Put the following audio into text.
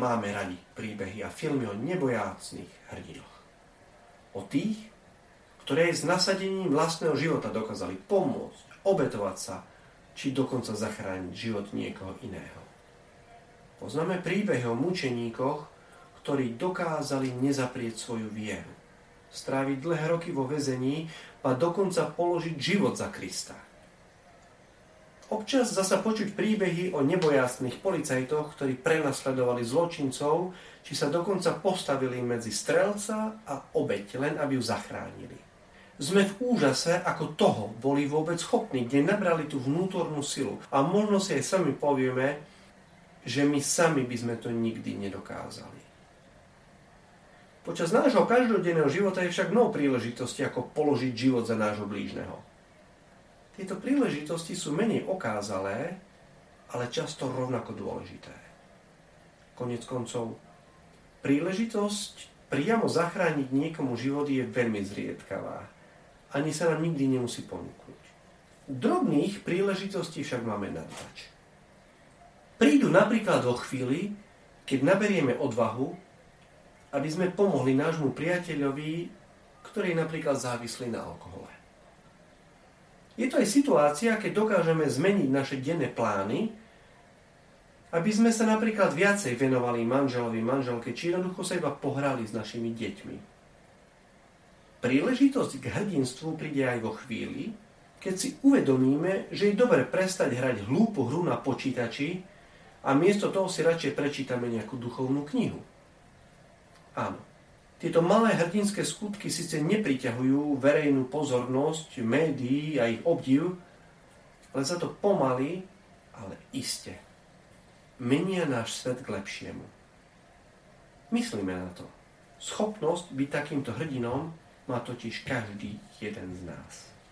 máme radi príbehy a filmy o nebojácných hrdinoch. O tých, ktoré s nasadením vlastného života dokázali pomôcť, obetovať sa, či dokonca zachrániť život niekoho iného. Poznáme príbehy o mučeníkoch, ktorí dokázali nezaprieť svoju vieru, stráviť dlhé roky vo väzení a dokonca položiť život za Krista. Občas zasa počuť príbehy o nebojastných policajtoch, ktorí prenasledovali zločincov, či sa dokonca postavili medzi strelca a obeď, len aby ju zachránili. Sme v úžase, ako toho boli vôbec schopní, kde nabrali tú vnútornú silu. A možno si aj sami povieme, že my sami by sme to nikdy nedokázali. Počas nášho každodenného života je však mnoho príležitosti, ako položiť život za nášho blížneho. Tieto príležitosti sú menej okázalé, ale často rovnako dôležité. Konec koncov, príležitosť priamo zachrániť niekomu život je veľmi zriedkavá. Ani sa nám nikdy nemusí ponúknuť. Drobných príležitostí však máme nadbač. Prídu napríklad vo chvíli, keď naberieme odvahu, aby sme pomohli nášmu priateľovi, ktorý je napríklad závislý na alkohole. Je to aj situácia, keď dokážeme zmeniť naše denné plány, aby sme sa napríklad viacej venovali manželovi, manželke, či jednoducho sa iba pohrali s našimi deťmi. Príležitosť k hrdinstvu príde aj vo chvíli, keď si uvedomíme, že je dobre prestať hrať hlúpu hru na počítači a miesto toho si radšej prečítame nejakú duchovnú knihu. Áno, tieto malé hrdinské skutky síce nepriťahujú verejnú pozornosť, médií a ich obdiv, ale za to pomaly, ale iste, menia náš svet k lepšiemu. Myslíme na to. Schopnosť byť takýmto hrdinom má totiž každý jeden z nás.